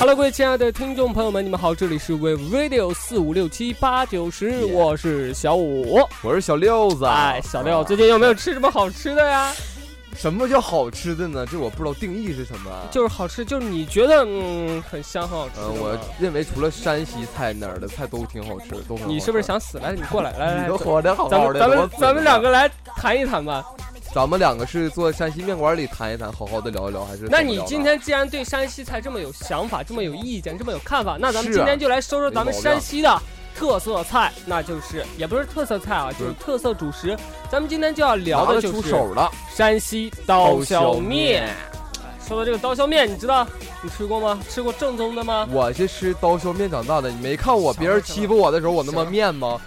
Hello，各位亲爱的听众朋友们，你们好，这里是 We Radio 四五六七八九十，我是小五，我是小六子。哎，小六，最近有没有吃什么好吃的呀？什么叫好吃的呢？这我不知道定义是什么。就是好吃，就是你觉得嗯很香很好吃。嗯，我认为除了山西菜，哪儿的菜都挺好吃，都很。你是不是想死？来，你过来，来来。你都活得好好的，咱们咱们咱们两个来谈一谈吧。咱们两个是坐山西面馆里谈一谈，好好的聊一聊，还是？那你今天既然对山西菜这么有想法，这么有意见，这么有看法，那咱们今天就来说说咱们山西的特色菜，那就是也不是特色菜啊，就是特色主食。咱们今天就要聊的就是山西刀削面。说到这个刀削面，你知道你吃过吗？吃过正宗的吗？我是吃刀削面长大的，你没看我别人欺负我的时候，我那么面吗？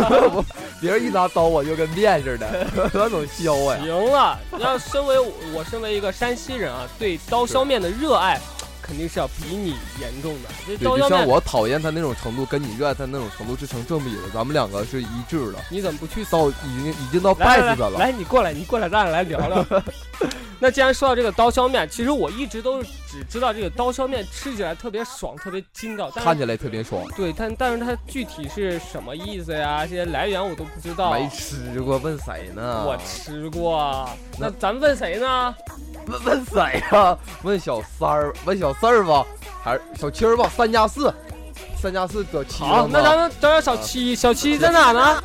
别人一拿刀，我就跟面似的，那种削啊！行了，要身为我身为一个山西人啊，对刀削面的热爱，肯定是要比你严重的。对，就像我讨厌他那种程度，跟你热爱他那种程度是成正比的，咱们两个是一致的。你怎么不去到已经已经到败死的了？来，你过来，你过来，咱俩来聊聊。那既然说到这个刀削面，其实我一直都只知道这个刀削面吃起来特别爽，特别筋道，看起来特别爽。对，但但是它具体是什么意思呀？这些来源我都不知道。没吃过，问谁呢？我吃过。那咱们问谁呢？问问谁呀？问小三儿？问小四儿吧？还是小七儿吧？三加四，三加四得七。好，那咱们找找小七，小七在哪呢？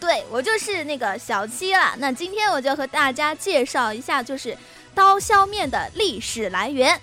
对我就是那个小七了，那今天我就和大家介绍一下，就是刀削面的历史来源。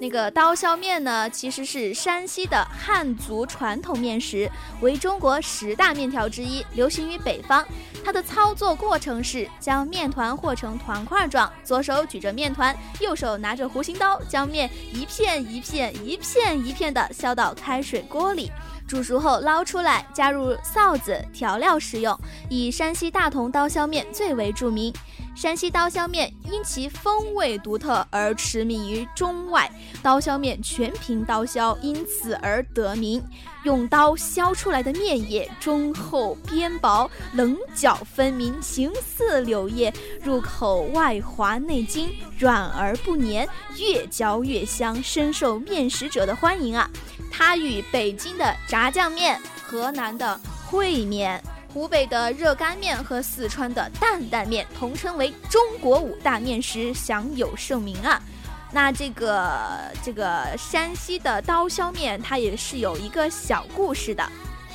那个刀削面呢，其实是山西的汉族传统面食，为中国十大面条之一，流行于北方。它的操作过程是将面团和成团块状，左手举着面团，右手拿着弧形刀，将面一片一片、一片一片的削到开水锅里，煮熟后捞出来，加入臊子调料食用。以山西大同刀削面最为著名。山西刀削面因其风味独特而驰名于中外，刀削面全凭刀削，因此而得名。用刀削出来的面液中厚边薄，棱角分明，形似柳叶，入口外滑内筋，软而不黏，越嚼越香，深受面食者的欢迎啊！它与北京的炸酱面、河南的烩面。湖北的热干面和四川的担担面同称为中国五大面食，享有盛名啊。那这个这个山西的刀削面，它也是有一个小故事的。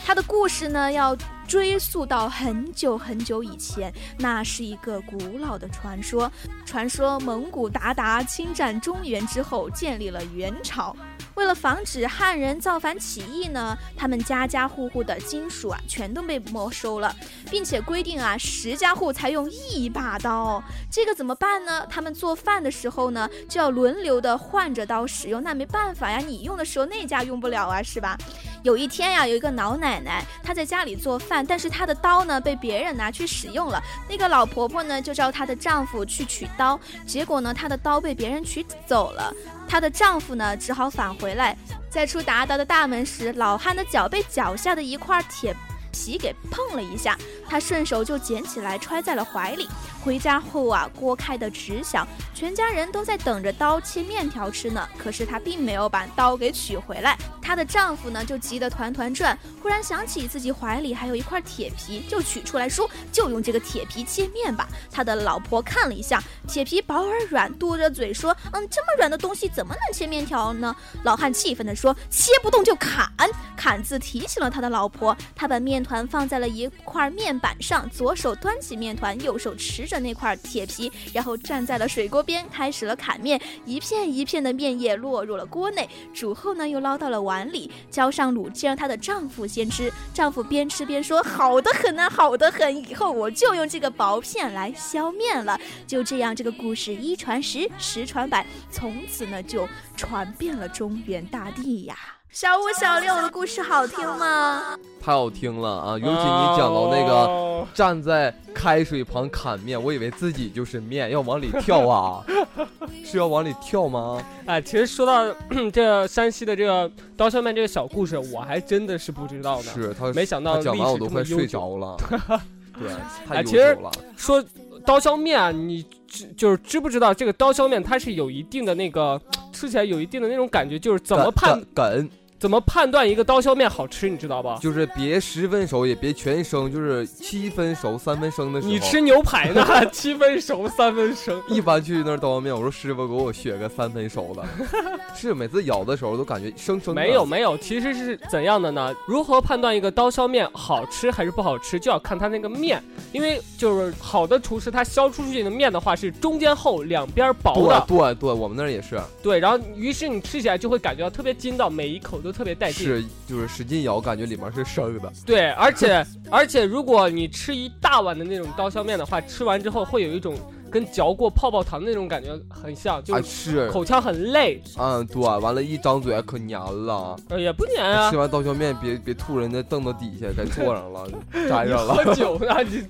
它的故事呢，要追溯到很久很久以前，那是一个古老的传说。传说蒙古鞑靼侵占中原之后，建立了元朝。为了防止汉人造反起义呢，他们家家户户的金属啊全都被没收了，并且规定啊十家户才用一把刀。这个怎么办呢？他们做饭的时候呢就要轮流的换着刀使用，那没办法呀，你用的时候那家用不了啊，是吧？有一天呀，有一个老奶奶，她在家里做饭，但是她的刀呢被别人拿去使用了。那个老婆婆呢就叫她的丈夫去取刀，结果呢她的刀被别人取走了。她的丈夫呢，只好返回来，在出达达的大门时，老汉的脚被脚下的一块铁皮给碰了一下，他顺手就捡起来揣在了怀里。回家后啊，锅开得直响，全家人都在等着刀切面条吃呢。可是他并没有把刀给取回来，她的丈夫呢就急得团团转。忽然想起自己怀里还有一块铁皮，就取出来说：“就用这个铁皮切面吧。”他的老婆看了一下，铁皮薄而软，嘟着嘴说：“嗯，这么软的东西怎么能切面条呢？”老汉气愤地说：“切不动就砍！”砍字提醒了他的老婆。他把面面团放在了一块面板上，左手端起面团，右手持。着那块铁皮，然后站在了水锅边，开始了砍面。一片一片的面液落入了锅内，煮后呢，又捞到了碗里，浇上卤汁，让她的丈夫先吃。丈夫边吃边说：“好的很啊，好的很，以后我就用这个薄片来削面了。”就这样，这个故事一传十，十传百，从此呢就传遍了中原大地呀。小五、小六的故事好听吗？太好听了啊！尤其你讲到那个站在开水旁砍面，我以为自己就是面，要往里跳啊，是要往里跳吗？哎，其实说到 这山西的这个刀削面这个小故事，我还真的是不知道呢。是他没想到讲完我都快睡着了。对，太悠久了。说刀削面啊，你知就是知不知道这个刀削面它是有一定的那个吃起来有一定的那种感觉，就是怎么判梗。怎么判断一个刀削面好吃？你知道吧？就是别十分熟，也别全生，就是七分熟、三分生的时候。你吃牛排呢？七分熟、三分生。一般去那刀削面，我说师傅给我削个三分熟的。是每次咬的时候都感觉生生。没有没有，其实是怎样的呢？如何判断一个刀削面好吃还是不好吃，就要看它那个面，因为就是好的厨师他削出去的面的话是中间厚，两边薄的。对对对，我们那儿也是。对，然后于是你吃起来就会感觉到特别筋道，每一口都。特别带劲，是就是使劲咬，感觉里面是生的。对，而且 而且，如果你吃一大碗的那种刀削面的话，吃完之后会有一种跟嚼过泡泡糖那种感觉很像，就是口腔很累。嗯，对，完了，一张嘴可黏了。呃，也不黏啊。吃完刀削面，别别吐人家凳子底下，该坐上了，粘上了。喝酒呢？你。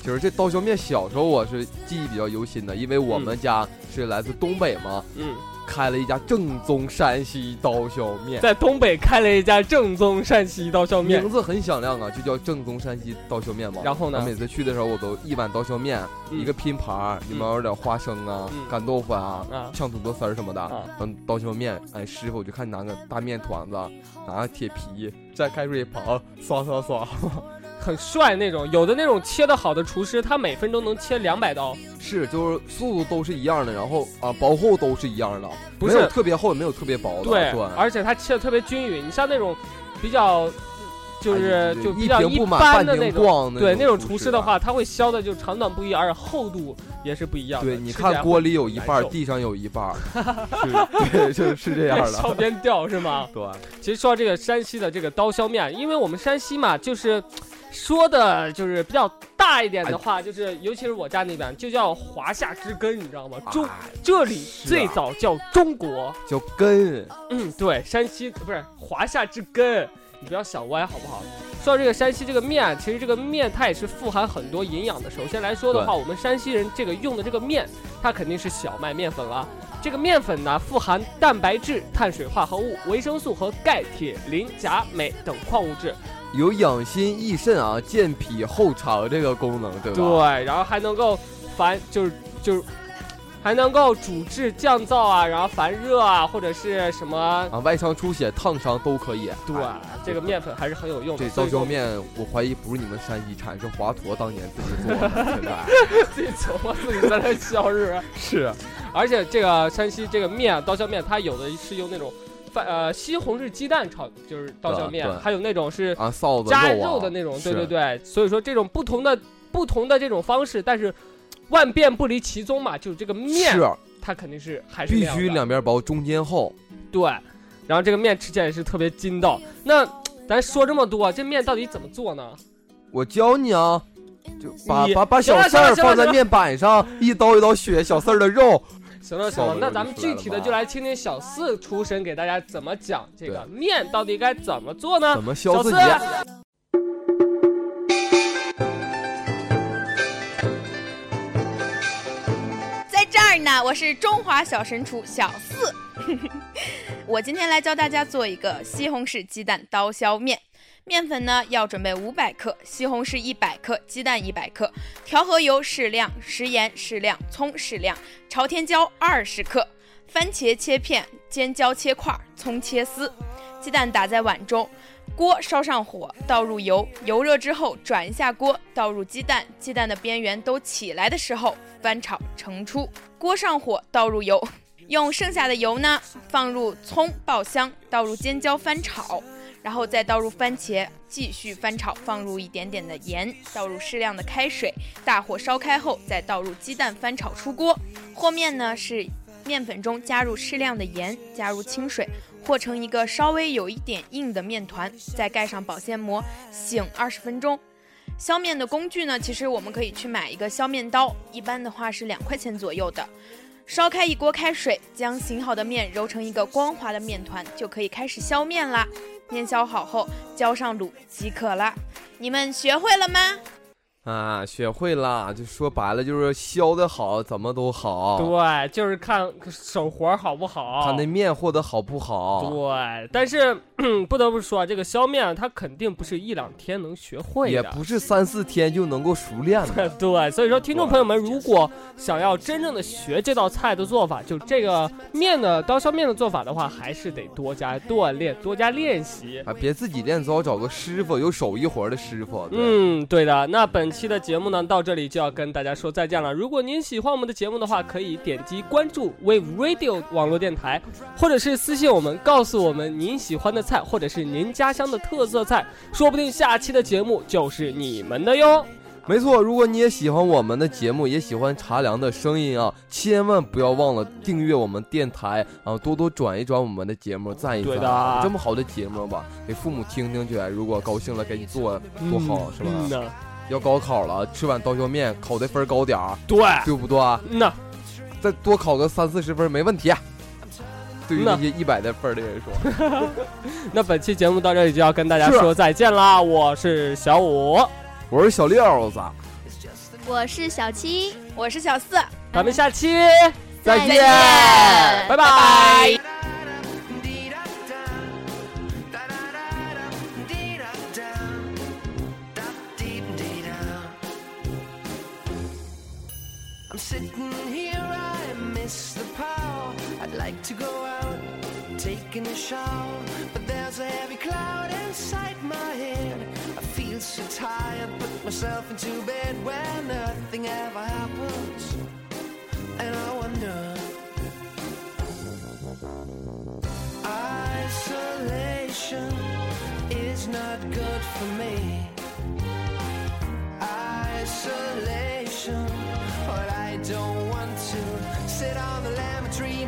其 实这刀削面小时候我是记忆比较犹新的，因为我们家是来自东北嘛。嗯。开了一家正宗山西刀削面，在东北开了一家正宗山西刀削面，名字很响亮啊，就叫正宗山西刀削面嘛。然后呢，每次去的时候，我都一碗刀削面，一个拼盘，里面有点花生啊、干豆腐啊、炝土豆丝儿什么的，嗯，刀削面。哎，师傅，我就看拿个大面团子，拿个铁皮，在开水旁刷刷刷。很帅那种，有的那种切的好的厨师，他每分钟能切两百刀。是，就是速度都是一样的，然后啊薄厚都是一样的，不是特别厚也没有特别薄的。对，而且他切的特别均匀。你像那种比较。就是就比较一般的那种，对那种厨师的话，他会削的就长短不一，而且厚度也是不一样。对，你看锅里有一半，地上有一半，对，就是这样的。削边掉是吗？对。其实说到这个山西的这个刀削面，因为我们山西嘛，就是说的就是比较大一点的话，就是尤其是我家那边就叫华夏之根，你知道吗？中这里最早叫中国，叫根。嗯，对，山西不是华夏之根。你不要想歪好不好？说到这个山西这个面，其实这个面它也是富含很多营养的。首先来说的话，我们山西人这个用的这个面，它肯定是小麦面粉了。这个面粉呢，富含蛋白质、碳水化合物、维生素和钙、铁、磷、钾、镁等矿物质，有养心益肾啊、健脾厚肠这个功能，对吧？对，然后还能够防，就是就是。还能够主治降燥啊，然后烦热啊，或者是什么啊，外伤出血、烫伤都可以。对，这个面粉还是很有用的。这刀削面，我怀疑不是你们山西产，是华佗当年自己做的。自己琢磨，自己在那削是是，而且这个山西这个面刀削面，它有的是用那种饭呃西红柿鸡蛋炒，就是刀削面，还有那种是啊臊子加肉的那种。对对对，所以说这种不同的不同的这种方式，但是。万变不离其宗嘛，就是这个面，是它肯定是还是必须两边薄，中间厚。对，然后这个面吃起来也是特别筋道。那咱说这么多，这面到底怎么做呢？我教你啊，就把把把小四儿放在面板上，一刀一刀削小四儿的肉。行了行了，那咱们具体的就来听听小四厨神给大家怎么讲这个面到底该怎么做呢？怎么削自己？那我是中华小神厨小四，我今天来教大家做一个西红柿鸡蛋刀削面。面粉呢要准备五百克，西红柿一百克，鸡蛋一百克，调和油适量，食盐适量，葱适量，朝天椒二十克，番茄切片，尖椒切块，葱切丝，鸡蛋打在碗中。锅烧上火，倒入油，油热之后转一下锅，倒入鸡蛋，鸡蛋的边缘都起来的时候翻炒盛出。锅上火，倒入油，用剩下的油呢放入葱爆香，倒入尖椒翻炒，然后再倒入番茄继续翻炒，放入一点点的盐，倒入适量的开水，大火烧开后再倒入鸡蛋翻炒出锅。和面呢是面粉中加入适量的盐，加入清水。和成一个稍微有一点硬的面团，再盖上保鲜膜，醒二十分钟。削面的工具呢，其实我们可以去买一个削面刀，一般的话是两块钱左右的。烧开一锅开水，将醒好的面揉成一个光滑的面团，就可以开始削面啦。面削好后，浇上卤即可了。你们学会了吗？啊，学会了，就说白了就是削的好，怎么都好。对，就是看手活好不好，看那面和的好不好。对，但是 不得不说，这个削面它肯定不是一两天能学会的，也不是三四天就能够熟练的。对，所以说听众朋友们，如果想要真正的学这道菜的做法，就这个面的刀削面的做法的话，还是得多加锻炼，多加练习啊，别自己练，最好找个师傅，有手艺活的师傅。嗯，对的。那本。期的节目呢，到这里就要跟大家说再见了。如果您喜欢我们的节目的话，可以点击关注 Wave Radio 网络电台，或者是私信我们，告诉我们您喜欢的菜，或者是您家乡的特色菜，说不定下期的节目就是你们的哟。没错，如果你也喜欢我们的节目，也喜欢茶凉的声音啊，千万不要忘了订阅我们电台啊，多多转一转我们的节目，赞一赞。对的，这么好的节目吧，给父母听听去，如果高兴了给你做多好，是吧？要高考了，吃碗刀削面，考的分高点儿，对，对不对？嗯呐，再多考个三四十分没问题。对于那些一百的分的人说，那本期节目到这里就要跟大家说再见啦！我是小五，我是小六子，我是小七，我是小四，咱们下期再见，拜拜。I'm sitting here, I miss the power. I'd like to go out, taking a shower, but there's a heavy cloud inside my head. I feel so tired, put myself into bed where nothing ever happens, and I wonder. Isolation is not good for me. Isolation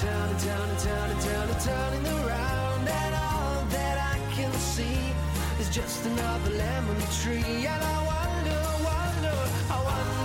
turning, turning, turning, turning, turning around. And all that I can see is just another lemon tree. And I wonder, wonder, I wonder